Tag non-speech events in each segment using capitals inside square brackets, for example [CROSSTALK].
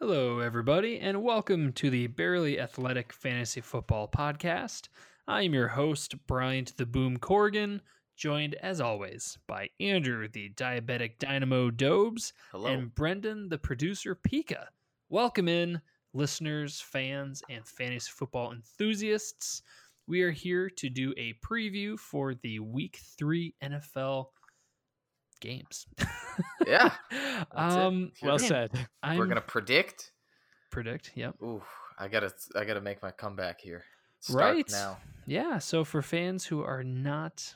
Hello, everybody, and welcome to the Barely Athletic Fantasy Football Podcast. I'm your host, Bryant the Boom Corrigan, joined as always by Andrew, the diabetic dynamo Dobes, Hello. and Brendan, the producer Pika. Welcome in, listeners, fans, and fantasy football enthusiasts. We are here to do a preview for the Week Three NFL games. Yeah, [LAUGHS] um, Well we- said. [LAUGHS] I'm We're gonna predict. predict. Yep. Ooh, I gotta, I gotta make my comeback here. Start Right. now. Yeah. So for fans who are not,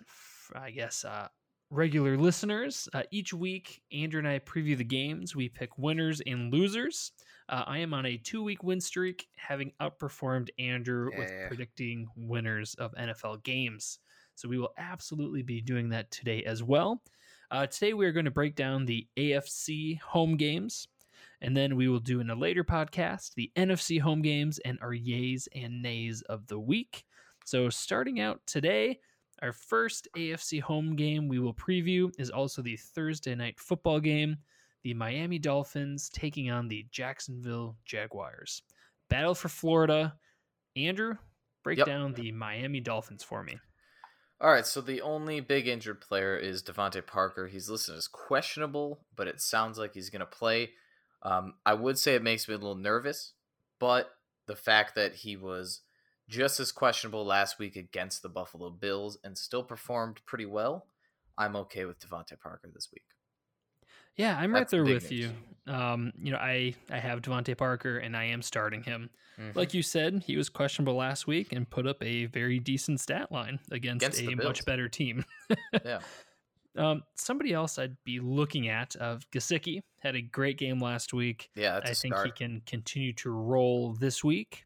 I guess, uh, regular listeners, uh, each week Andrew and I preview the games. We pick winners and losers. Uh, I am on a two-week win streak, having outperformed Andrew with Yeah. predicting winners of NFL games. So we will absolutely be doing that today as well. Uh, today we are going to break down the AFC home games. And then we will do in a later podcast the NFC home games and our yays and nays of the week. So, starting out today, our first AFC home game we will preview is also the Thursday night football game the Miami Dolphins taking on the Jacksonville Jaguars. Battle for Florida. Andrew, break Yep. down the Miami Dolphins for me. All right. So the only big injured player is DeVante Parker. He's listed as questionable, but it sounds like he's gonna play. Um, I would say it makes me a little nervous, but the fact that he was just as questionable last week against the Buffalo Bills and still performed pretty well, I'm okay with DeVante Parker this week. Yeah, I'm right That's there with you. Um, you know, I I have DeVante Parker and I am starting him. Mhm. Like you said, he was questionable last week and put up a very decent stat line against, Against a much better team. [LAUGHS] yeah. Um, somebody else I'd be looking at of Gesicki had a great game last week. Yeah, that's I think start. he can continue to roll this week.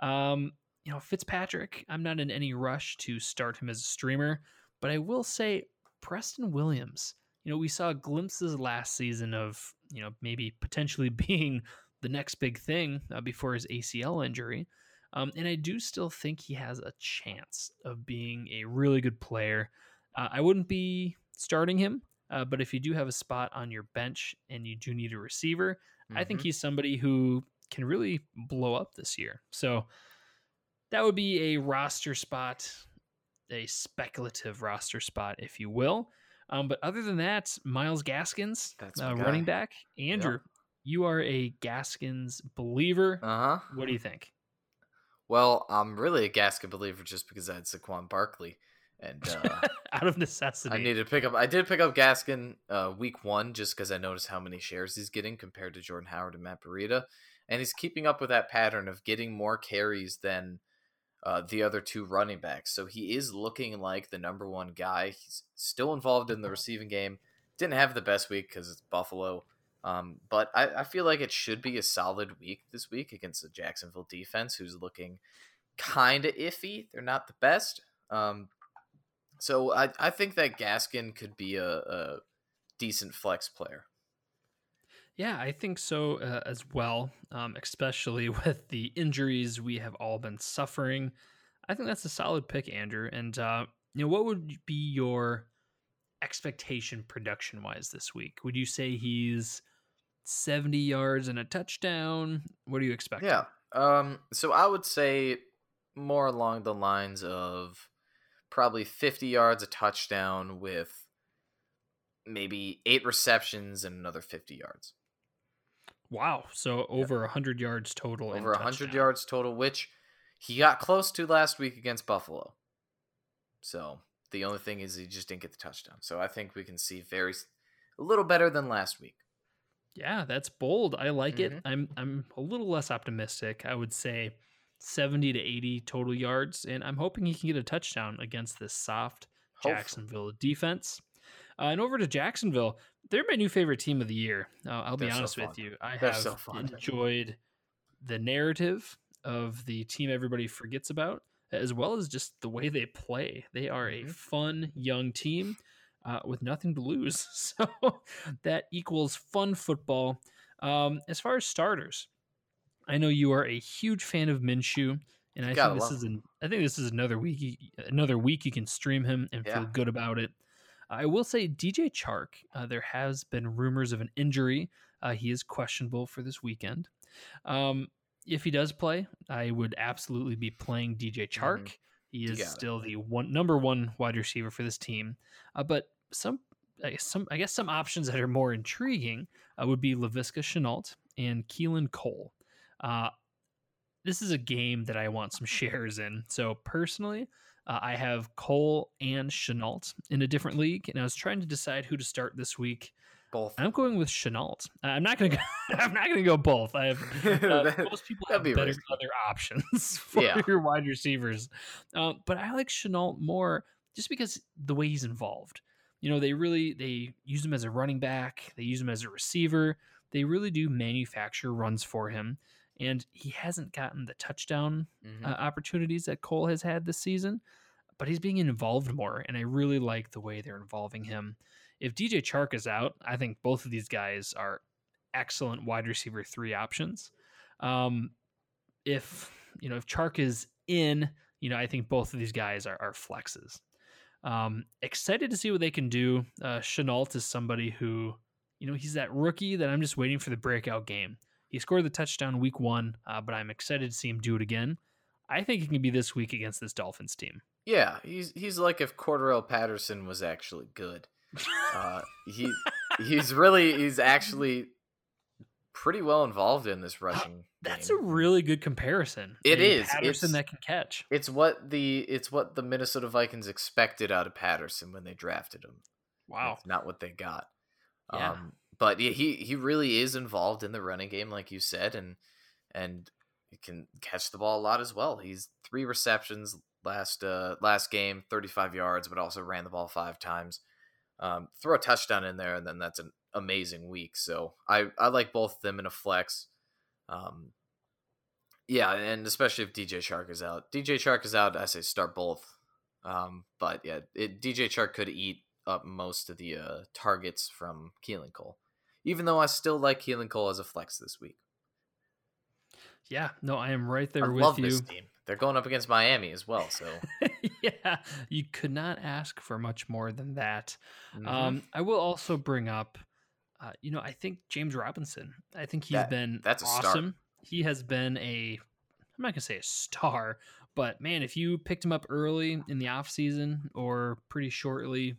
Um, you know, Fitzpatrick, I'm not in any rush to start him as a streamer, but I will say Preston Williams. You know, we saw glimpses last season of, you know, maybe potentially [LAUGHS] being the next big thing uh, before his ACL injury. Um, and I do still think he has a chance of being a really good player. Uh, I wouldn't be starting him, uh, but if you do have a spot on your bench and you do need a receiver, I think Mhm. he's somebody who can really blow up this year. So that would be a roster spot, a speculative roster spot, if you will. Um, but other than that, Myles Gaskins, That's uh, running back. Andrew, you are a Gaskins believer. Uh huh. what do you think? Well, I'm really a Gaskin believer just because I had Saquon Barkley, and uh, [LAUGHS] Out of necessity. I needed to pick up. I did pick up Gaskin uh, week one just because I noticed how many shares he's getting compared to Jordan Howard and Matt Breida, and he's keeping up with that pattern of getting more carries than uh, the other two running backs. So he is looking like the number one guy. He's still involved in the receiving game. Didn't have the best week because it's Buffalo. Um, but I, I feel like it should be a solid week this week against the Jacksonville defense, who's looking kind of iffy. They're not the best. Um, so I, I think that Gaskin could be a, a decent flex player. Yeah, I think so uh, as well, um, especially [LAUGHS] with the injuries we have all been suffering. I think that's a solid pick, Andrew. And uh, you know, what would be your expectation production wise this week? Would you say he's seventy yards and a touchdown? What do you expect? Yeah. Um, so I would say more along the lines of probably 50 yards, a touchdown with maybe eight receptions and another 50 yards. Wow. So over a hundred yards total. Over 100 touchdown. yards total, which he got close to last week against Buffalo. So the only thing is he just didn't get the touchdown. So I think we can see very a little better than last week. Yeah, that's bold. I like it. Mhm. I'm I'm a little less optimistic. I would say 70 to 80 total yards, and I'm hoping he can get a touchdown against this soft Hopefully. Jacksonville defense. Uh, and over to Jacksonville, they're my new favorite team of the year. Uh, I'll be They're so honest with you. I They're have so enjoyed the narrative of the team everybody forgets about, as well as just the way they play. They are a Mhm. fun young team uh, with nothing to lose. [LAUGHS] So that equals fun football. Um, as far as starters, I know you are a huge fan of Minshew, and I think this is an I think this is another week another week you can stream him and feel good about it. I will say DJ Chark. Uh, there has been rumors of an injury. Uh, he is questionable for this weekend. Um, if he does play, I would absolutely be playing DJ Chark. Mhm. He is got it. still the one number one wide receiver for this team. Uh, but some, I guess some, I guess some options that are more intriguing uh, would be Laviska Shenault and Keelan Cole. Uh, this is a game that I want some [LAUGHS] shares in. So personally, uh, I have Cole and Shenault in a different league, and I was trying to decide who to start this week. Both. I'm going with Shenault. Uh, I'm not gonna go. [LAUGHS] I'm not gonna go both. I have [LAUGHS] uh, That- most people have be better risky. other options [LAUGHS] for Yeah. your wide receivers, um, but I like Shenault more just because the way he's involved. You know, they really they use him as a running back. They use him as a receiver. They really do manufacture runs for him, and he hasn't gotten the touchdown Mhm. uh, opportunities that Cole has had this season, but he's being involved more, and I really like the way they're involving him. If DJ Chark is out, I think both of these guys are excellent wide receiver three options. Um, if you know if Chark is in, you know I think both of these guys are, are flexes. Um, excited to see what they can do. Uh, Shenault is somebody who, you know, he's that rookie that I'm just waiting for the breakout game. He scored the touchdown week one, uh, but I'm excited to see him do it again. I think it can be this week against this Dolphins team. Yeah, he's he's like if Cordarrelle Patterson was actually good. Uh, he [LAUGHS] he's really he's actually pretty well involved in this rushing. That's game. a really good comparison. It is. Patterson It's- that can catch. It's what the it's what the Minnesota Vikings expected out of Patterson when they drafted him. Wow. It's not what they got. Yeah. Um, but yeah, he he really is involved in the running game, like you said, and and can catch the ball a lot as well. He's three receptions last uh last game, thirty five yards, but also ran the ball five times. Um, throw a touchdown in there, and then that's an amazing week. So I I like both of them in a flex. Um, yeah, and especially if DJ Chark is out. DJ Chark is out. I say start both. Um, but yeah, it, DJ Chark could eat up most of the uh, targets from Keelan Cole. Even though I still like Keelan Cole as a flex this week. Yeah. No, I am right there I with love you. this team. They're going up against Miami as well. So [LAUGHS] yeah. You could not ask for much more than that. mhm. Um, I will also bring up, uh, you know, I think James Robinson. I think he's That- been that's awesome. He has been a, I'm not gonna say a star, but man, if you picked him up early in the offseason or pretty shortly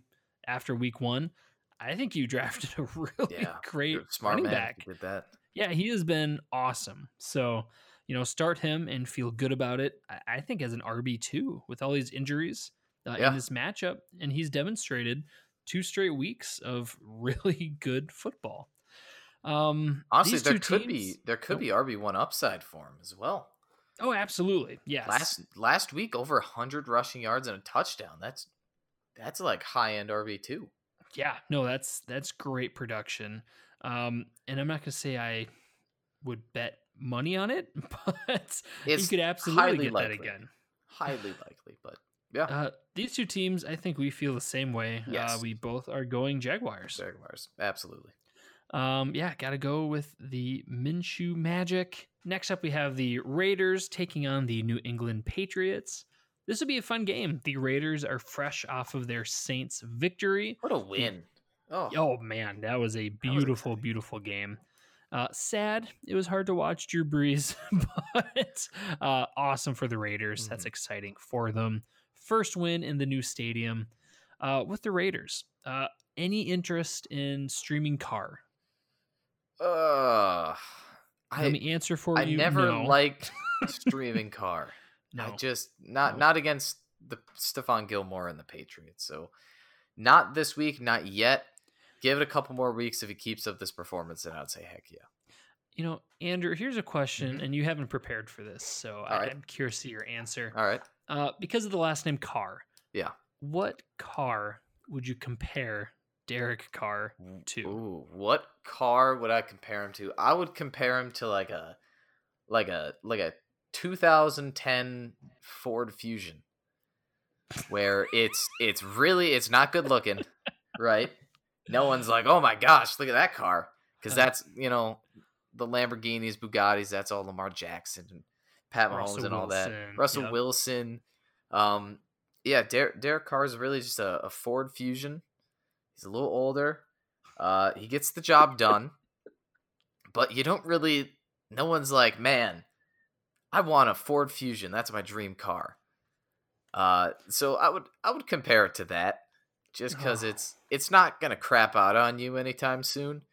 after week one, I think you drafted [LAUGHS] a really Yeah, great smart running man back. did that. Yeah, he has been awesome. So, you know, start him and feel good about it. I, I think as an RB two with all these injuries uh, Yeah. in this matchup, and he's demonstrated two straight weeks of [LAUGHS] really good football. Um, Honestly, there could teams- be there could Oh. be RB one upside for him as well. Oh, absolutely. Yes. Last last week, over hundred rushing yards and a touchdown. That's that's like high end RB two. Yeah. No, that's that's great production. Um, and I'm not gonna say I would bet money on it, [LAUGHS] but you It's could absolutely get likely. that again. highly likely, but yeah, Uh, these two teams, I think we feel the same way. Uh, we both are going Jaguars. Jaguars, absolutely. Um, yeah, got to go with the Minshew Magic. Next up, we have the Raiders taking on the New England Patriots. This would be a fun game. The Raiders are fresh off of their Saints victory. What a win! Oh, Oh man, that was a beautiful, beautiful game. Uh, sad, it was hard to watch Drew Brees, [LAUGHS] but uh, awesome for the Raiders. That's Mhm. exciting for them. First win in the new stadium uh, with the Raiders. Uh, any interest in streaming Carr? uh, Let I me answer for I you. I never no. liked [LAUGHS] streaming Carr. No. I just not No. not against the Stephon Gilmore and the Patriots. So not this week, not yet. Give it a couple more weeks if he keeps up this performance, then I'd say heck yeah. you know, Andrew. Here's a question, Mhm. and you haven't prepared for this, so I, right. I'm curious to see your answer. All right. Uh, because of the last name Carr. Yeah. What car would you compare Derek Carr to? Ooh, what car would I compare him to? I would compare him to like a like a like a 2010 Ford Fusion. Where it's it's really it's not good looking, right? No one's like, "Oh my gosh, look at that car." Cuz Uh. that's, you know, the Lamborghinis, Bugattis, that's all Lamar Jackson and Pat Mahomes Russell and all that. Russell yep. Wilson. Um yeah, Der- Derek Carr is really just a, a Ford Fusion He's a little older. Uh, he gets the job done, but you don't really. No one's like, man, I want a Ford Fusion. That's my dream car. Uh, so I would I would compare it to that, just because Oh. it's it's not gonna crap out on you anytime soon.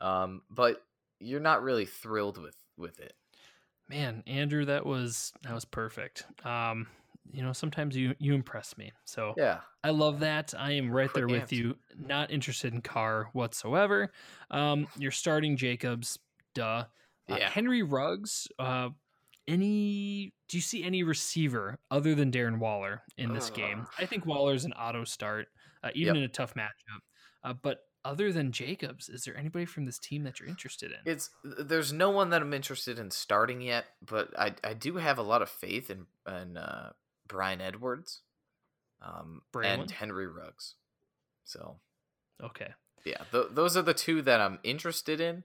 Um, but you're not really thrilled with with it. Man, Andrew, that was that was perfect. Um, you know, sometimes you you impress me. So Yeah, I love that. I am right there with you. Not interested in Carr whatsoever. Um, you're starting Jacobs, duh. Uh, Yeah. Henry Ruggs. Uh, any? Do you see any receiver other than Darren Waller in this game? I think Waller's an auto start, uh, even Yep. in a tough matchup. Uh, but other than Jacobs, is there anybody from this team that you're interested in? it's there's no one that I'm interested in starting yet, but I I do have a lot of faith in in uh, Bryan Edwards, um, and Henry Ruggs. So okay. yeah, th- those are the two that I'm interested in,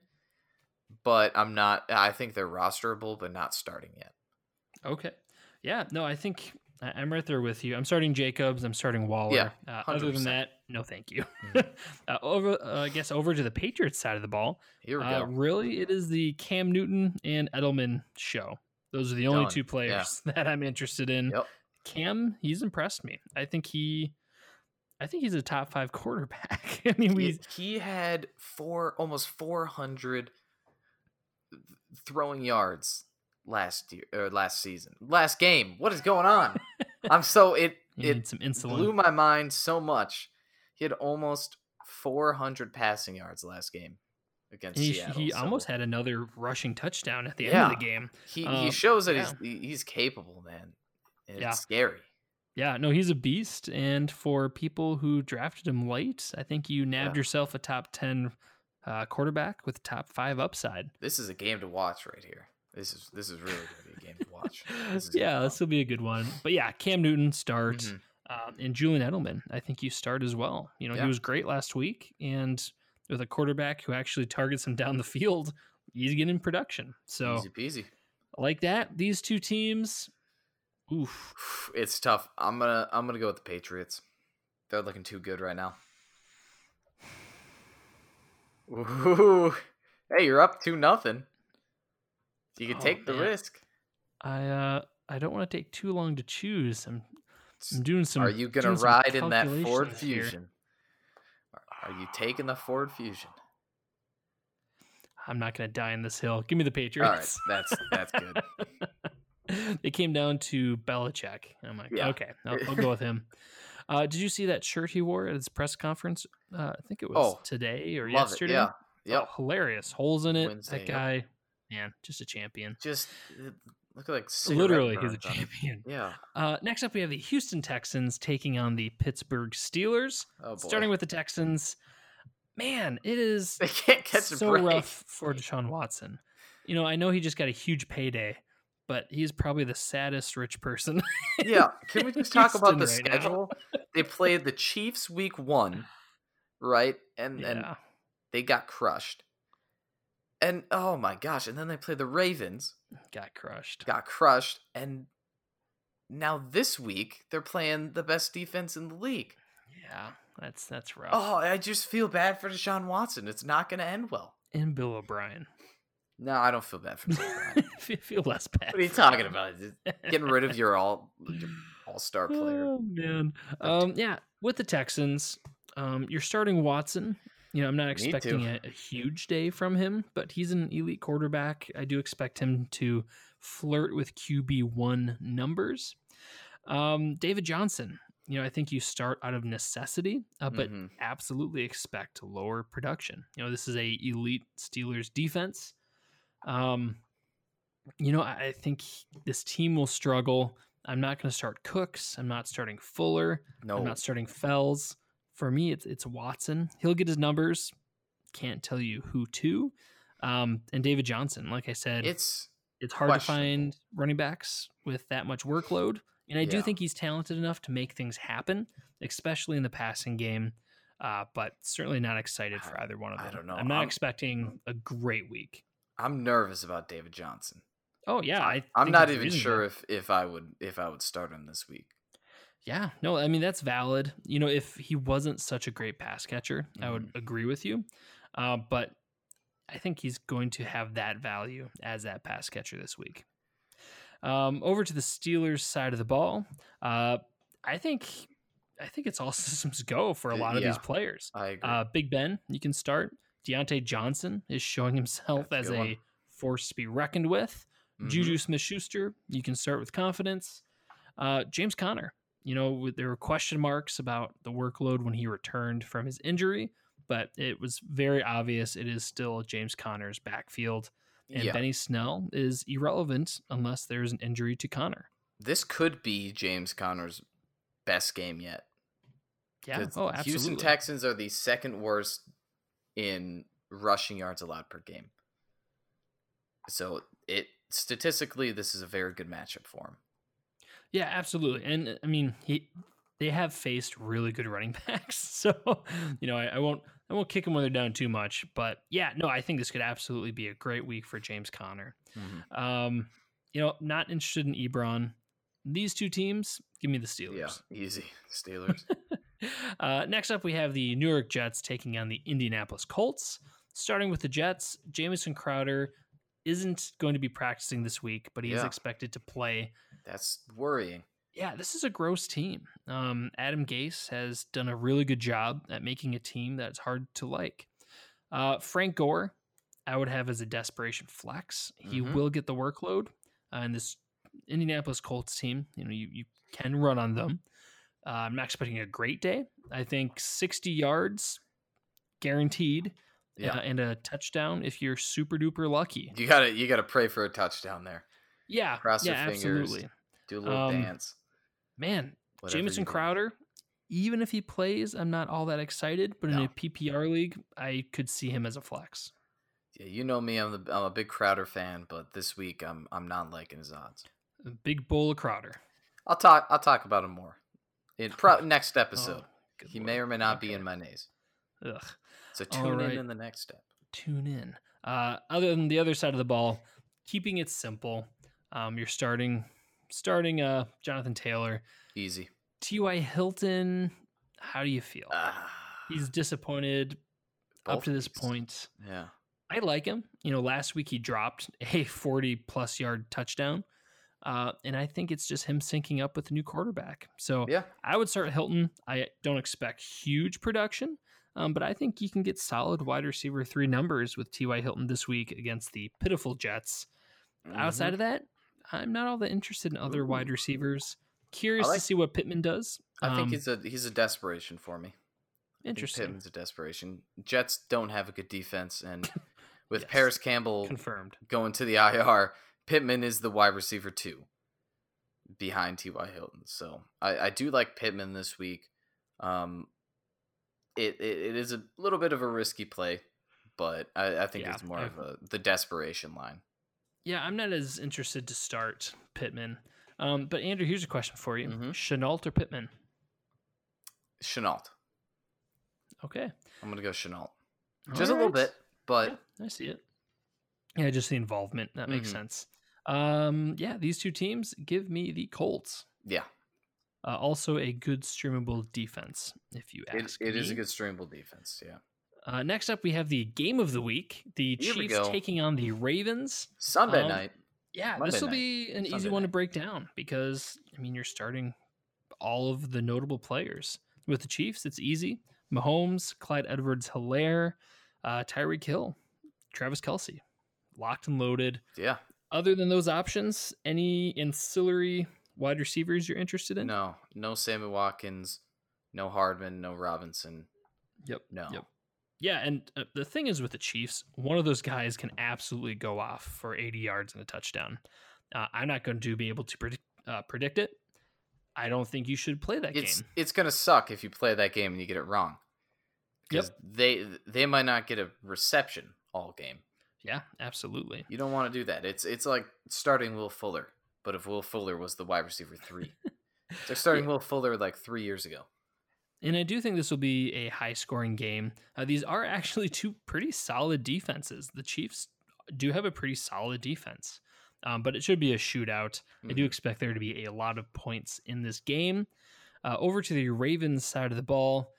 but I'm not. I think they're rosterable, but not starting yet. Okay. Yeah, no, I think I'm right there with you. I'm starting Jacobs. I'm starting Waller. uh, other than that, no, thank you. Mhm. [LAUGHS] uh, over, uh, I guess, over to the Patriots side of the ball. Here we Uh, go. really, it is the Cam Newton and Edelman show. Those are the only Done. two Yeah. players [LAUGHS] that I'm interested in. Yep. Cam, he's impressed me. I think he, I think he's a top five quarterback. [LAUGHS] I mean, we He, he had four almost 400 throwing yards last year or last season. Last game. What is going on? I'm so it [LAUGHS] he it some insulin. blew my mind so much. He had almost 400 passing yards last game against he Seattle. he so almost had another rushing touchdown at the end of the game. he, um, he shows that yeah. he's he's capable, man. It's Yeah. scary. Yeah, no, he's a beast. And for people who drafted him late, I think you nabbed Yeah. yourself a top 10 uh, quarterback with top five upside. This is a game to watch right here. This is this is really going to be a game to watch. [LAUGHS] This is yeah, this will be a good one. But yeah, Cam Newton start. Mhm. Um, and Julian Edelman, I think you start as well. You know, Yeah. he was great last week. And with a quarterback who actually targets him down the field, he's getting production. So, Easy peasy. like that, these two teams, oof. [SIGHS] It's tough. I'm gonna I'm gonna go with the Patriots. They're looking too good right now. Ooh. Hey, you're up two nothing. You can Oh, take the man. risk. I uh I don't want to take too long to choose. I'm I'm doing some. Are you gonna ride in that Ford calculations here. Fusion? Are- you taking the Ford Fusion? I'm not gonna die in this hill. Give me the All right, Patriots. that's that's good. [LAUGHS] it came down to Belichick. I'm like, Yeah. okay, I'll, I'll go with him. [LAUGHS] Uh, did you see that shirt he wore at his press conference? Uh, I think it was Oh, today or yesterday. it. Yeah. Yep. Oh, hilarious. Holes in it. Wednesday, that yep. guy, man, just a champion. Just look like Literally, he's a burns on it. champion. Yeah. Uh, next up, we have the Houston Texans taking on the Pittsburgh Steelers. Oh boy. Starting with the Texans, man, it is they can't catch so rough for Deshaun Watson. You know, I know he just got a huge payday, but he's probably the saddest rich person. yeah. [LAUGHS] Can we just talk about the right schedule? They played the Chiefs week one, right? And and they got crushed. And oh my gosh! And then they played the Ravens, got crushed. got crushed, and now this week they're playing the best defense in the league. Yeah, that's that's rough. Oh, I just feel bad for Deshaun Watson. It's not going to end well. And Bill O'Brien. No, I don't feel bad for Bill O'Brien. [LAUGHS] feel, feel less bad. What are you talking him. about? Just Getting rid of your all [LAUGHS] all star player. Oh man. Um, yeah, with the Texans, um, you're starting Watson. You know, I'm not expecting a, a huge day from him, but he's an elite quarterback. I do expect him to flirt with QB one numbers. Um, David Johnson. You know, I think you start out of necessity, uh, but Mhm. absolutely expect lower production. You know, this is a elite Steelers defense. Um, you know, I, I think this team will struggle. I'm not going to start Cooks. I'm not starting Fuller. no, I'm not starting Fells. For me, it's it's Watson. He'll get his numbers. Can't tell you who to. Um, and David Johnson, like I said, it's it's hard to find running backs with that much workload. And I do think he's talented enough to make things happen, especially in the passing game. Uh, but certainly not excited for either one of them. I don't know. I'm not I'm- expecting a great week. I'm nervous about David Johnson. Oh yeah, I I'm not even reasonable. sure if if I would if I would start him this week. Yeah, no, I mean that's valid. You know, if he wasn't such a great pass catcher, I would Mm-hmm. agree with you. Uh, but I think he's going to have that value as that pass catcher this week. Um, over to the Steelers side of the ball, uh, I think I think it's all [LAUGHS] systems go for a lot of these players. I agree. Uh, Big Ben, you can start. Diontae Johnson is showing himself That's as a a force to be reckoned with. Mhm. Juju Smith Schuster, you can start with confidence. Uh, James Conner, you know, there were question marks about the workload when he returned from his injury, but it was very obvious it is still James Conner's backfield. And yeah, Benny Snell is irrelevant unless there's an injury to Conner. this could be James Conner's best game yet. Yeah. Oh, absolutely. Houston Texans are the second worst in rushing yards allowed per game. So it statistically, this is a very good matchup for him. Yeah, absolutely. And uh, I mean, he they have faced really good running [LAUGHS] backs, so you know I, I won't I won't kick them when they're down too much. But yeah, no, I think this could absolutely be a great week for James Conner. Um, you know, not interested in Ebron. These two teams, give me the Steelers. Yeah, easy Steelers. [LAUGHS] uh, next up, we have the New York Jets taking on the Indianapolis Colts. Starting with the Jets, Jamison Crowder isn't going to be practicing this week, but he is expected to play That's worrying. yeah, this is a gross team. Um, Adam Gase has done a really good job at making a team that's hard to like. Uh, Frank Gore, I would have as a desperation flex. He Mhm. will get the workload. Uh, and this Indianapolis Colts team, you know, you, you can run on them. Uh, I'm not expecting a great day. I think 60 yards guaranteed Yeah, uh, and a touchdown if you're super duper lucky. you gotta you gotta pray for a touchdown there. Yeah, Cross yeah, your fingers. absolutely. Do a little Um, dance. Man, whatever Jamison. Crowder, even if he plays, I'm not all that excited. But in a PPR league, I could see him as a flex. Yeah, you know me. I'm the I'm a big Crowder fan, but this week I'm I'm not liking his odds. A big bowl of Crowder. I'll talk I'll talk about him more in pro- [LAUGHS] next episode. Oh, he lord. may or may not be in my nays. Ugh. So tune right. in in the next step. Tune in. Uh, other than the other side of the ball, keeping it simple. Um, you're starting, starting. Uh, Jonathan Taylor, Easy. T.Y. Hilton. How do you feel? Ah, He's disappointed up to this point. Yeah. I like him. You know, last week he dropped [LAUGHS] a 40 plus yard touchdown. Uh, and I think it's just him syncing up with the new quarterback. So Yeah. I would start Hilton. I don't expect huge production, um, but I think you can get solid wide receiver three numbers with T.Y. Hilton this week against the pitiful Jets. Outside of that, I'm not all that interested in other wide receivers. Curious like- to see what Pittman does. I think Um, he's a he's a desperation for me. Think interesting. Pittman's a desperation. Jets don't have a good defense, and [LAUGHS] with Yes. Parris Campbell Confirmed. going to the IR, Pittman is the wide receiver two behind T.Y. Hilton. So I, I do like Pittman this week. Um, it, it it is a little bit of a risky play, but I, I think Yeah, it's more I- of a the desperation line. Yeah, I'm not as interested to start Pittman. Um, but Andrew, here's a question for you: Mhm. Shenault or Pittman? Shenault. Okay, I'm gonna go Shenault. Just a little bit, but Yeah, I see it. Yeah, just the involvement that makes Mhm. sense. Um, yeah, these two teams give me the Colts. yeah, Uh, also, a good streamable defense, if you it, ask. it is a good streamable defense. Yeah. Uh, next up, we have the game of the week: the Here Chiefs go. taking on the Ravens. Sunday Um, night. Yeah, this will night. be an easy Sunday one to break down because I mean you're starting all of the notable players with the Chiefs. It's easy: Mahomes, Clyde Edwards-Hilaire, uh, Tyreek Hill, Travis Kelce, locked and loaded. Yeah. Other than those options, any ancillary wide receivers you're interested in? No, no Sammy Watkins, no Hardman, no Robinson. Yep. No. Yep. Yeah, and uh, the thing is with the Chiefs, one of those guys can absolutely go off for 80 yards and a touchdown. Uh, I'm not going to be able to predict, uh, predict it. I don't think you should play that It's game. it's gonna suck if you play that game and you get it wrong. Yep. Because they they might not get a reception all game. Yeah, absolutely. You don't want to do that. It's it's like starting Will Fuller, but if Will Fuller was the wide receiver three, [LAUGHS] they're starting Will Fuller like three years ago. And I do think this will be a high scoring game. Uh, these are actually two pretty solid defenses. The Chiefs do have a pretty solid defense, um, but it should be a shootout. I do Mhm. expect there to be a lot of points in this game. Uh, over to the Ravens side of the ball,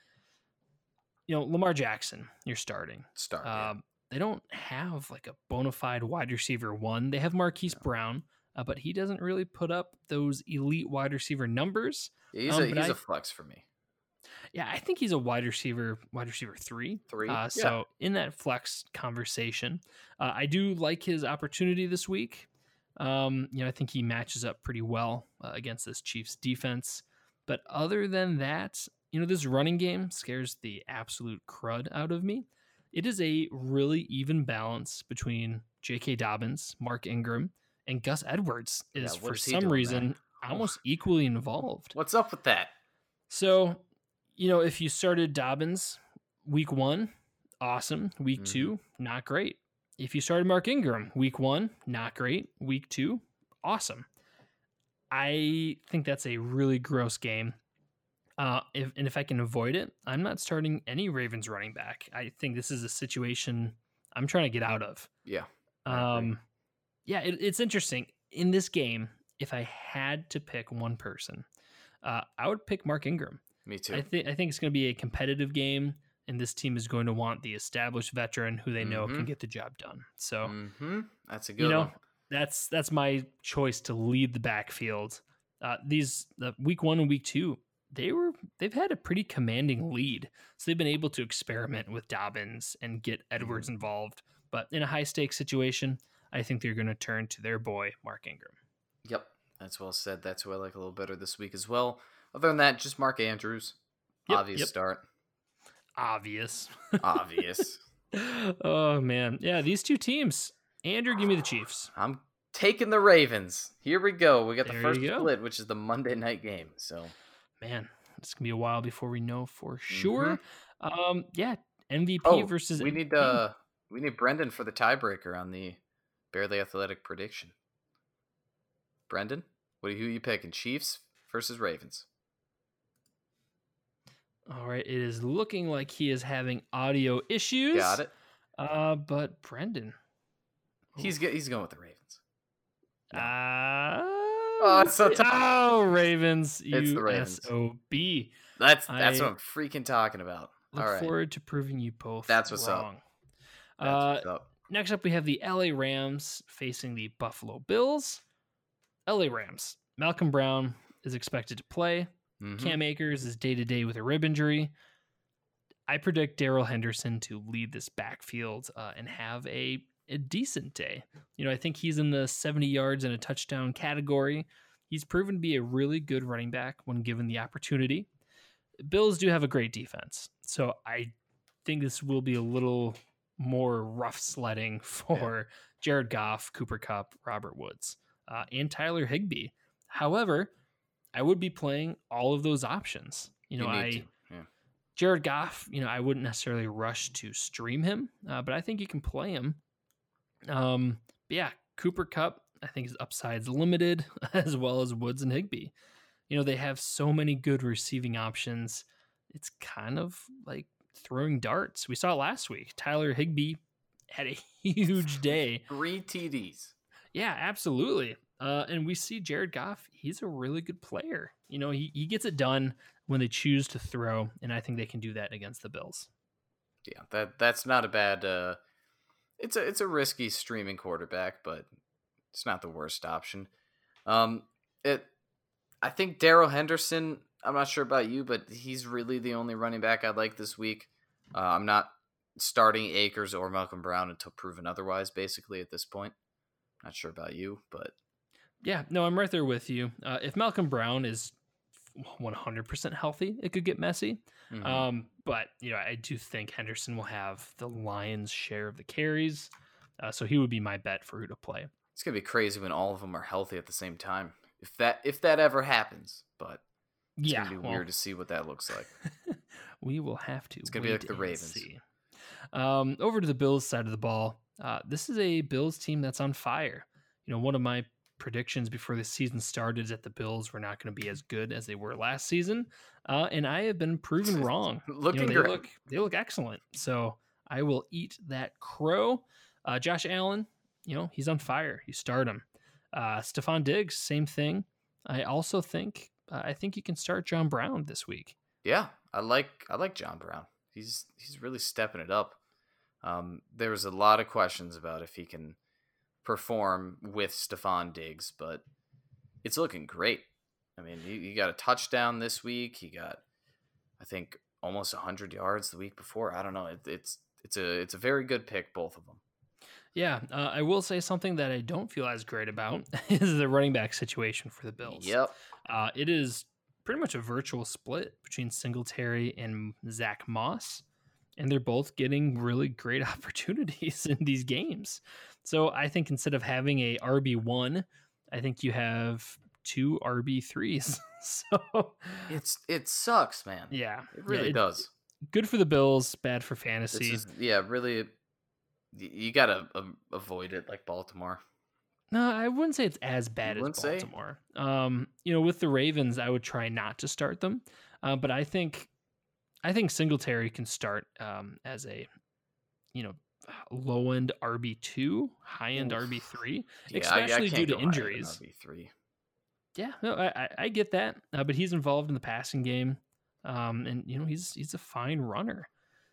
you know, Lamar Jackson, you're starting. Start. yeah. Um, they don't have like a bona fide wide receiver one. They have Marquise No. Brown, uh, but he doesn't really put up those elite wide receiver numbers. Yeah, he's um, a he's I- a flex for me. Yeah, I think he's a wide receiver, wide receiver three. Three. Uh, Yeah. So in that flex conversation, uh, I do like his opportunity this week. Um, you know, I think he matches up pretty well uh, against this Chiefs defense. But other than that, you know, this running game scares the absolute crud out of me. It is a really even balance between J.K. Dobbins, Mark Ingram, and Gus Edwards is what for some reason almost equally involved. What's up with that? So, you know, if you started Dobbins week one, awesome. Week Mhm. two, not great. If you started Mark Ingram week one, not great. Week two, awesome. I think that's a really gross game. Uh, if, and if I can avoid it, I'm not starting any Ravens running back. I think this is a situation I'm trying to get out of. Yeah. Um, yeah, it, it's interesting. In this game, if I had to pick one person, uh, I would pick Mark Ingram. Me too. I think I think it's going to be a competitive game, and this team is going to want the established veteran who they know can Mhm. get the job done. So hmm That's a good you know one. that's that's my choice to lead the backfield. Uh, these the week one and week two, they were they've had a pretty commanding lead, so they've been able to experiment with Dobbins and get Edwards involved. But in a high stakes situation, I think they're going to turn to their boy Mark Ingram. Yep. That's well said. That's who I like a little better this week as well. Other than that, just Mark Andrews. Yep, Obvious yep. start. Obvious. Obvious. [LAUGHS] oh man, yeah, these two teams. Andrew, give me the Chiefs. I'm taking the Ravens. Here we go. We got the There first split, which is the Monday night game. So Man, it's gonna be a while before we know for sure. Um, yeah, MVP Mm-hmm. Oh, versus we need MVP. uh we need Brendan for the tiebreaker on the barely athletic prediction. Brendan, what are you, who picking? Chiefs versus Ravens. All right, it is looking like he is having audio issues. Got it. Uh, but Brendan, He's go- he's going with the Ravens. No. uh, Oh, it's so tough. [LAUGHS] Oh, Ravens. It's the Ravens. USOB. That's that's I what I'm freaking talking about. Look All right. forward to proving you both That's what's up. wrong. That's Uh, what's up. Next up, we have the LA Rams facing the Buffalo Bills. LA Rams. Malcolm Brown is expected to play. Mhm. Cam Akers is day to day with a rib injury. I predict Darrell Henderson to lead this backfield uh, and have a, a decent day. You know, I think he's in the 70 yards and a touchdown category. He's proven to be a really good running back when given the opportunity. Bills do have a great defense. So I think this will be a little more rough sledding [LAUGHS] for Jared Goff, Cooper Kupp, Robert Woods, uh, and Tyler Higbee. However, I would be playing all of those options. You know, need I yeah. Jared Goff, you know, I wouldn't necessarily rush to stream him, uh, but I think you can play him. Um, but yeah, Cooper Kupp, I think his upside's limited, [LAUGHS] as well as Woods and Higbee. You know, they have so many good receiving options. It's kind of like throwing darts. We saw last week. Tyler Higbee had a [LAUGHS] huge day. Three TDs. Yeah, absolutely. Uh, and we see Jared Goff, he's a really good player. You know, he, he gets it done when they choose to throw, and I think they can do that against the Bills. Yeah, that that's not a bad. Uh, it's a it's a risky streaming quarterback, but it's not the worst option. Um, it. I think Darrell Henderson. I'm not sure about you, but he's really the only running back I like this week. Uh, I'm not starting Akers or Malcolm Brown until proven otherwise. Basically, at this point, not sure about you, but Yeah, no, I'm right there with you. Uh, if Malcolm Brown is 100% healthy, it could get messy. mhm. Um, but you know, I do think Henderson will have the lion's share of the carries, uh, so he would be my bet for who to play. it's gonna be crazy when all of them are healthy at the same time. If that if that ever happens, but it's yeah, gonna be well, weird to see what that looks like. [LAUGHS] we will have to. It's gonna be like the Ravens. see. Um, over to the Bills side of the ball. Uh, this is a Bills team that's on fire. You know, one of my predictions before the season started is that the Bills were not going to be as good as they were last season, uh, and I have been proven [LAUGHS] wrong. You know, Looking they great. look they look excellent. So I will eat that crow. Uh, Josh Allen, you know, he's on fire. You start him. Uh, Stefon Diggs, same thing. I also think uh, I think you can start John Brown this week. Yeah, I like I like John Brown. He's he's really stepping it up. Um, there was a lot of questions about if he can perform with Stefon Diggs, but it's looking great. I mean, he, he got a touchdown this week. He got, I think, almost hundred yards the week before. I don't know. It, it's it's a it's a very good pick, both of them. Yeah, uh, I will say something that I don't feel as great about [LAUGHS] is the running back situation for the Bills. Yep. Uh, it is pretty much a virtual split between Singletary and Zach Moss, and they're both getting really great [LAUGHS] opportunities in these games. So I think instead of having a RB one, I think you have two RB threes. [LAUGHS] so it's it sucks, man. Yeah, it really yeah, it, does. Good for the Bills, bad for fantasy. Is, yeah, really. You gotta um, avoid it, like Baltimore. No, I wouldn't say it's as bad as Baltimore. Say? Um, you know, with the Ravens, I would try not to start them, uh, but I think, I think Singletary can start um, as a, you know, low end RB two, high end RB three, yeah, especially due to injuries. RB three. Yeah, no, I, I get that, uh, but he's involved in the passing game, um, and you know he's he's a fine runner,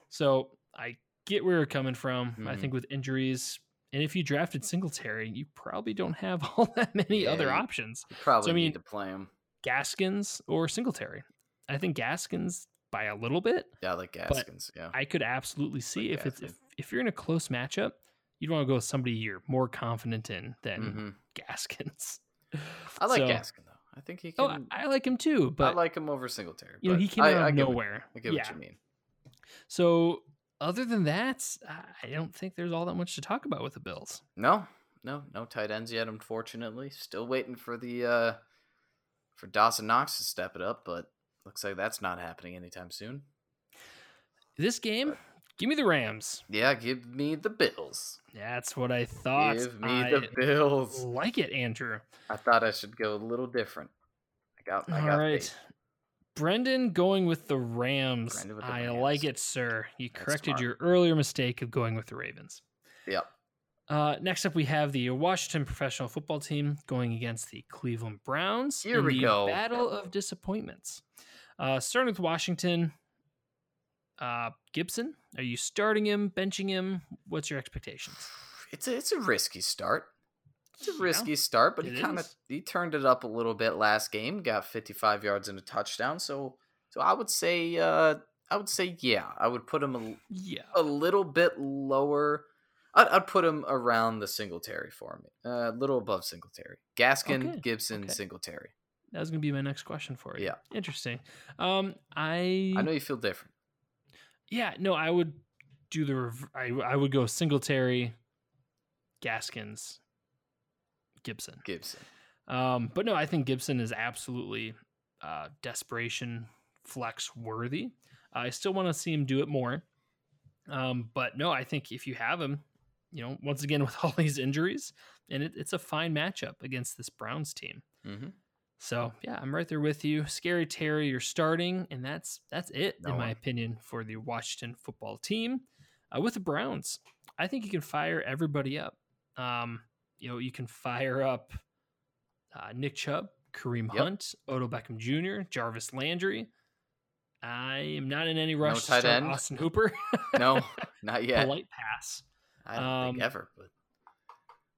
so I get where you're coming from. Mm-hmm. I think with injuries, and if you drafted Singletary, you probably don't have [LAUGHS] all that many yeah, other options. probably so, I mean, need to play him. Gaskins or Singletary. I think Gaskins by a little bit. Yeah, like Gaskins. yeah, I could absolutely see like if Gaskins. it's if, if you're in a close matchup, you'd want to go with somebody you're more confident in than mm-hmm. Gaskins. [LAUGHS] I like so, Gaskin though. I think he oh, can. Oh, I like him too, but I like him over Singletary. You know, he came I, out of nowhere. I get yeah. what you mean. So, other than that, I don't think there's all that much to talk about with the Bills. No, no, no tight ends yet. Unfortunately, still waiting for the uh for Dawson Knox to step it up, but looks like that's not happening anytime soon. This game, Give me the Rams. Yeah, give me the Bills. That's what I thought. Give me I the Bills. Like it, Andrew. I thought I should go a little different. I got. I All got right. Brendan going with the Rams. With the I Rams. like it, sir. You That's corrected smart. your earlier mistake of going with the Ravens. Yep. Uh, next up, we have the Washington professional football team going against the Cleveland Browns. Here we go. Battle of disappointments. Uh, starting with Washington, uh, Gibson, are you starting him, benching him? What's your expectations? It's a it's a risky start. It's a risky start, but he kind of he turned it up a little bit last game. Got 55 yards and a touchdown. So so I would say uh I would say yeah. I would put him a yeah a little bit lower. I'd, I'd put him around the Singletary for me, uh, a little above Singletary. Gaskin, okay. Gibson, okay. Singletary. That was gonna be my next question for you. Yeah, interesting. Um, I I know you feel different. Yeah, no, I would do the. Rev- I I would go Singletary, Gaskins, Gibson. Gibson. Um, but no, I think Gibson is absolutely uh, desperation flex worthy. I still want to see him do it more. Um, but no, I think if you have him, you know, once again [LAUGHS] with all these injuries, and it, it's a fine matchup against this Browns team. Mm-hmm. So yeah, I'm right there with you. Scary Terry, you're starting, and that's that's it no in my opinion for the Washington football team. Uh, with the Browns, I think you can fire everybody up. Um, you know, you can fire up uh, Nick Chubb, Kareem yep. Hunt, Odell Beckham Jr., Jarvis Landry. I am not in any rush no to start end. Austin Hooper. [LAUGHS] no, [LAUGHS] not yet. Polite pass. I don't um, think ever, but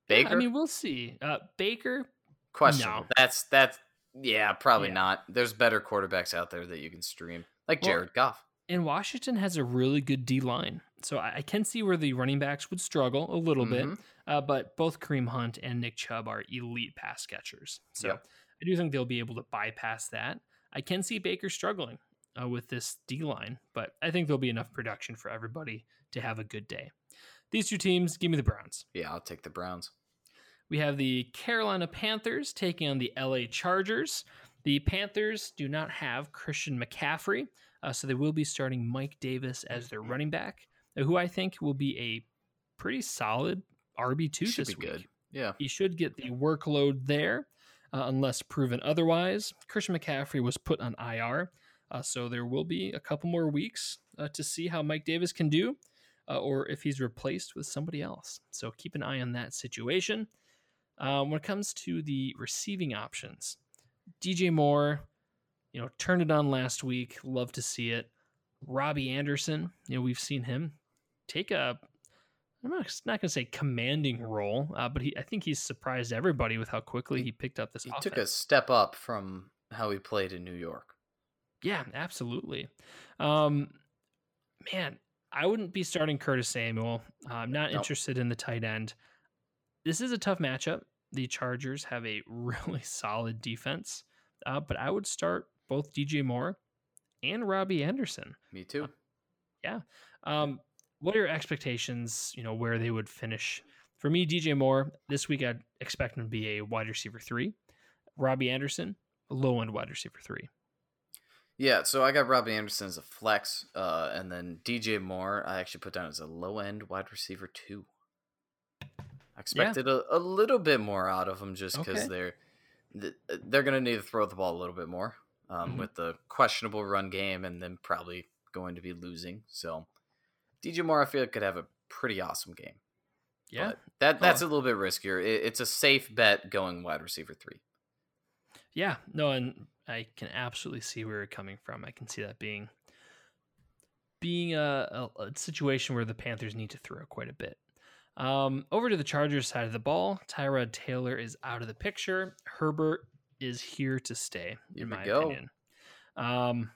Baker. Yeah, I mean, we'll see. Uh, Baker. Question. No. That's that's yeah, probably yeah. not. There's better quarterbacks out there that you can stream, like well, Jared Goff. And Washington has a really good D line. So I, I, can see where the running backs would struggle a little mm-hmm. bit. Uh, but both Kareem Hunt and Nick Chubb are elite pass catchers. So yep. I do think they'll be able to bypass that. I can see Baker struggling uh, with this D line, but I think there'll be enough production for everybody to have a good day. These two teams, give me the Browns. Yeah, I'll take the Browns. We have the Carolina Panthers taking on the LA Chargers. The Panthers do not have Christian McCaffrey, uh, so they will be starting Mike Davis as their running back, who I think will be a pretty solid RB2 this week. Good. Yeah. He should get the workload there, uh, unless proven otherwise. Christian McCaffrey was put on IR, uh, so there will be a couple more weeks uh, to see how Mike Davis can do. Uh, or if he's replaced with somebody else. So keep an eye on that situation. Um, when it comes to the receiving options, DJ Moore, you know, turned it on last week. Love to see it. Robbie Anderson, you know, we've seen him take a I'm not, not going to say commanding role, uh, but he I think he's surprised everybody with how quickly he picked up this. He offense. took a step up from how he played in New York. Yeah, absolutely. Um, man, I wouldn't be starting Curtis Samuel. Uh, I'm not Nope. interested in the tight end. This is a tough matchup. The Chargers have a [LAUGHS] really solid defense, uh, but I would start both DJ Moore and Robbie Anderson. Me too. Yeah. Um, what are your expectations? You know where they would finish. For me, DJ Moore this week, I'd expect him to be a wide receiver three. Robbie Anderson, low end wide receiver three. Yeah, so I got Robbie Anderson as a flex, uh, and then DJ Moore I actually put down as a low end wide receiver two. I expected a, a little bit more out of them just because Okay. they're they're gonna need to throw the ball a little bit more um, Mhm. with the questionable run game, and then probably going to be losing. So DJ Moore I feel like could have a pretty awesome game. Yeah, But that that's Oh. a little bit riskier. It, it's a safe bet going wide receiver three. Yeah, no, and I can absolutely see where you're coming from. I can see that being being a, a, a situation where the Panthers need to throw quite a bit. Um, over to the Chargers side of the ball, Tyrod Taylor is out of the picture. Herbert is here to stay, Here in my go. opinion. Um,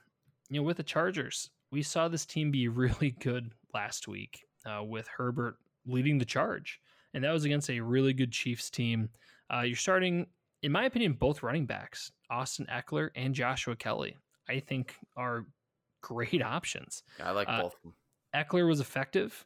you know, with the Chargers, we saw this team be [LAUGHS] really good last week uh, with Herbert leading the charge, and that was against a really good Chiefs team. Uh, you're starting, in my opinion, both running backs, Austin Ekeler and Joshua Kelley. I think are great [LAUGHS] options. I like Uh, both. of them. Ekeler was effective,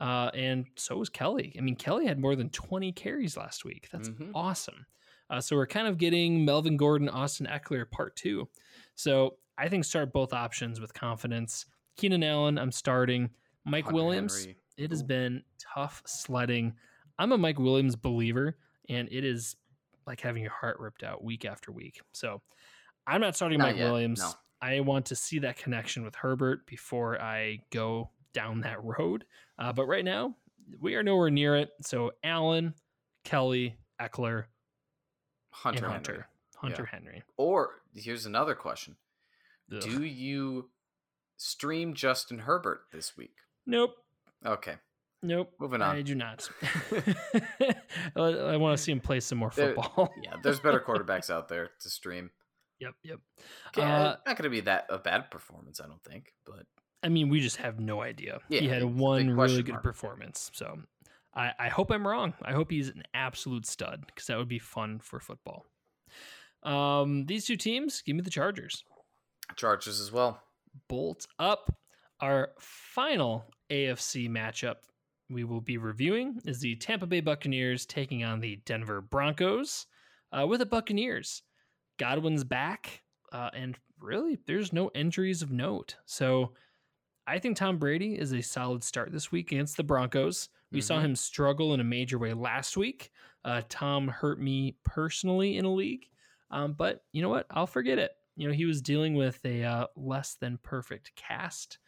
uh, and so was Kelley. I mean, Kelley had more than 20 carries last week. That's Mhm. awesome. Uh, so we're kind of getting Melvin Gordon, Austin Ekeler part two. So I think start both options with confidence. Keenan Allen, I'm starting. Mike Hunter Williams, Henry. it has Ooh. been tough sledding. I'm a Mike Williams believer, and it is like having your heart ripped out week after week. So I'm not starting Not Mike yet, Williams. no. I want to see that connection with Herbert before I go down that [LAUGHS] road. Uh, but right now, we are nowhere near it. So Allen, Kelley, Ekeler, Hunter, and Henry. Hunter. Hunter Henry. Or here's another question: Ugh. Do you stream Justin Herbert this week? Nope. Okay, Nope. moving on. I do not. [LAUGHS] [LAUGHS] I, I want to see him play some more There- football. [LAUGHS] yeah, there's better quarterbacks out there to stream. Yep. Yep. Okay, Uh, not going to be that a bad performance, I don't think. But I mean, we just have no idea. he had it's a big one really good mark. performance. So I, I hope I'm wrong. I hope he's an absolute stud because that would be fun for football. Um, these two teams, give me the Chargers. Chargers as well. Bolt up. Our final AFC matchup we will be reviewing is the Tampa Bay Buccaneers taking on the Denver Broncos. Uh, with the Buccaneers, Godwin's back, uh, and really, there's no injuries of note. So I think Tom Brady is a solid start this week against the Broncos. We saw Mhm. him struggle in a major way last week. Uh, Tom hurt me personally in a league, um, but you know what? I'll forget it. You know, he was dealing with a uh, less than perfect cast.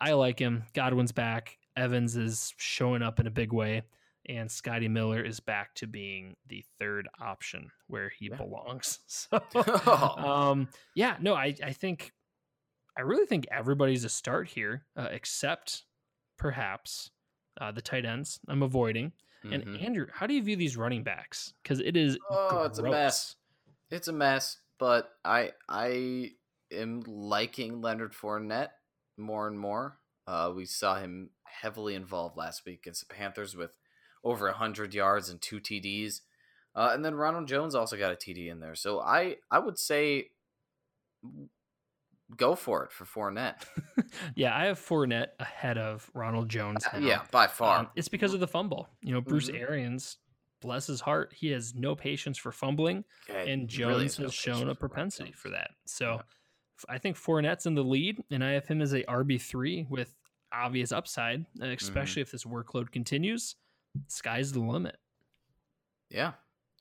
I like him. Godwin's back. Evans is showing up in a big way. And Scotty Miller is back to being the third option where he Yeah. belongs. [LAUGHS] So, [LAUGHS] um, yeah, no, I, I think, I really think everybody's a start here, uh, except perhaps uh, the tight ends. I'm avoiding. And Mhm. Andrew, how do you view these running backs? Because it is Oh, it's a mess. It's a mess, but I I am liking Leonard Fournette more and more. Uh, we saw him heavily involved last week against the Panthers with over hundred yards and two TDs, uh, and then Ronald Jones also got a TD in there. So I I would say go for it for Fournette. [LAUGHS] yeah, I have Fournette ahead of Ronald Jones. now. yeah, by far. Um, it's because of the fumble. You know, Bruce Mhm. Arians, bless his heart, he has no patience for fumbling, Yeah, and he really Jones no has shown a propensity Jones. for that. So I think Fournette's in the lead, and I have him as a RB three with obvious upside, uh, Mm-hmm. especially if this workload continues. Sky's the limit. Yeah,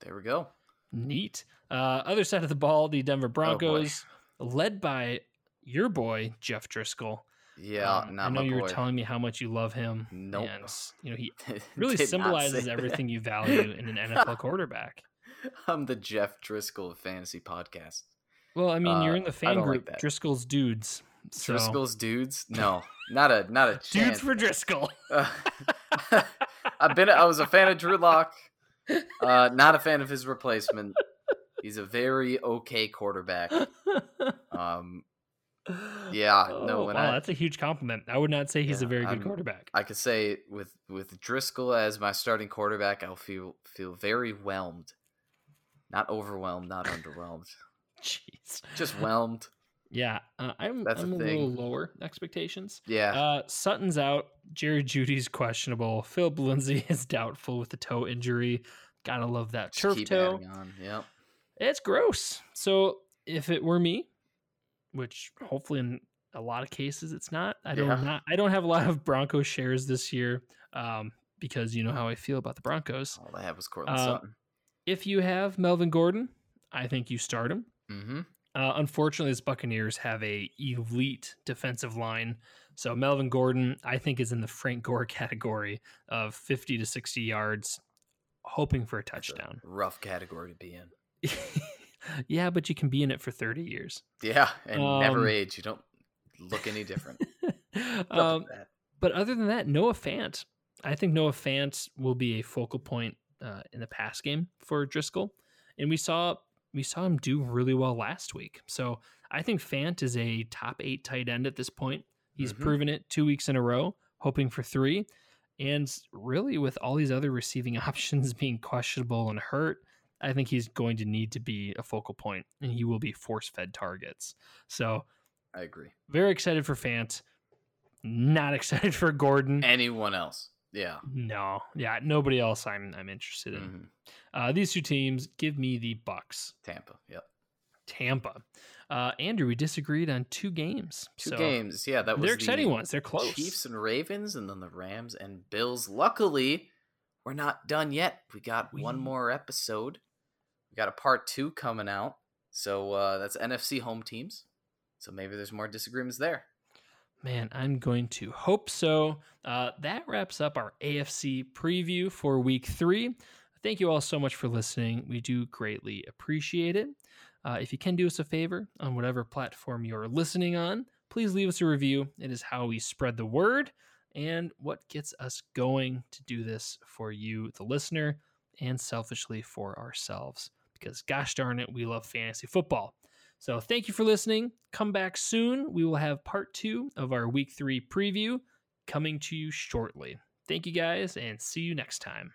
there we go. Neat. Uh, other side of the ball, the Denver Broncos, led by your boy Jeff Driskel. Yeah, Um, not I know my you were telling me how much you love him. Nope. And you know he [LAUGHS] really symbolizes everything you value in an NFL quarterback. [LAUGHS] I'm the Jeff Driskel of fantasy podcast. Well, I mean, you're Uh, in the fan don't like group. Driskel's dudes. So. Driskel's dudes? No, not a not a [LAUGHS] dudes chance. for Driskel. Uh, [LAUGHS] I've been I was a fan of Drew Lock. Uh, not a fan of his replacement. He's a very okay quarterback. Um, Yeah, [LAUGHS] no, Oh, when wow, I- that's a huge compliment. I would not say he's a very good I'm- quarterback. I could say with with Driskel as my starting quarterback, I'll feel feel very whelmed, not overwhelmed, not underwhelmed, [LAUGHS] Jeez. just whelmed. Yeah, uh, I'm, That's a I'm a, thing. little lower expectations. Yeah, Uh, Sutton's out. Jerry Jeudy's questionable. Phil Lindsay [LAUGHS] is doubtful with the toe injury. Gotta love that just turf keep toe. Yep. It's gross. So if it were me, which hopefully in a lot of cases it's not, I don't Yeah. not I don't have a lot of Bronco shares this year, um, because you know how I feel about the Broncos. All I have was Courtland Uh, Sutton. If you have Melvin Gordon, I think you start him. Mm-hmm. Uh, unfortunately, the Buccaneers have a elite defensive line. So Melvin Gordon, I think, is in the Frank Gore [LAUGHS] category of 50 to 60 yards, hoping for a touchdown. Rough category to be in. [LAUGHS] yeah, but you can be in it for 30 years. Yeah, and never Um, age. You don't look any different. [LAUGHS] Um, but other than that, Noah Fant. I think Noah Fant will be a focal point uh, in the pass game for Driskel, and we saw we saw him do really well last week. So I think Fant is a top eight tight end at this point. He's Mhm. proven it two weeks in a row, hoping for three, and really with all these other receiving [LAUGHS] options being questionable and hurt. I think he's going to need to be a focal point, and he will be force fed targets. So I agree. very excited for Fant. Not [LAUGHS] excited for Gordon. Anyone else? Yeah. no, yeah, nobody else. I'm I'm interested in. Mhm. Uh, these two teams give me the Bucks, Tampa. Yep. Tampa. Uh, Andrew, we disagreed on two games. Two so games. Yeah, that was They're exciting the ones. They're close. Chiefs and Ravens, and then the Rams and Bills. Luckily, we're not done yet. We got one more episode. We got a part two coming out. So uh, that's NFC home teams. So maybe there's more disagreements there. Man, I'm going to hope so. Uh, that wraps up our AFC preview for week three. Thank you all so much for listening. We do greatly appreciate it. Uh, if you can do us a favor on whatever platform you're listening on, please leave us a review. It is how we spread the word and what gets us going to do this for you, the listener, and selfishly for ourselves. Because gosh darn it, we love fantasy football. So thank you for listening. Come back soon. We will have part two of our week three preview coming to you shortly. Thank you guys and see you next time.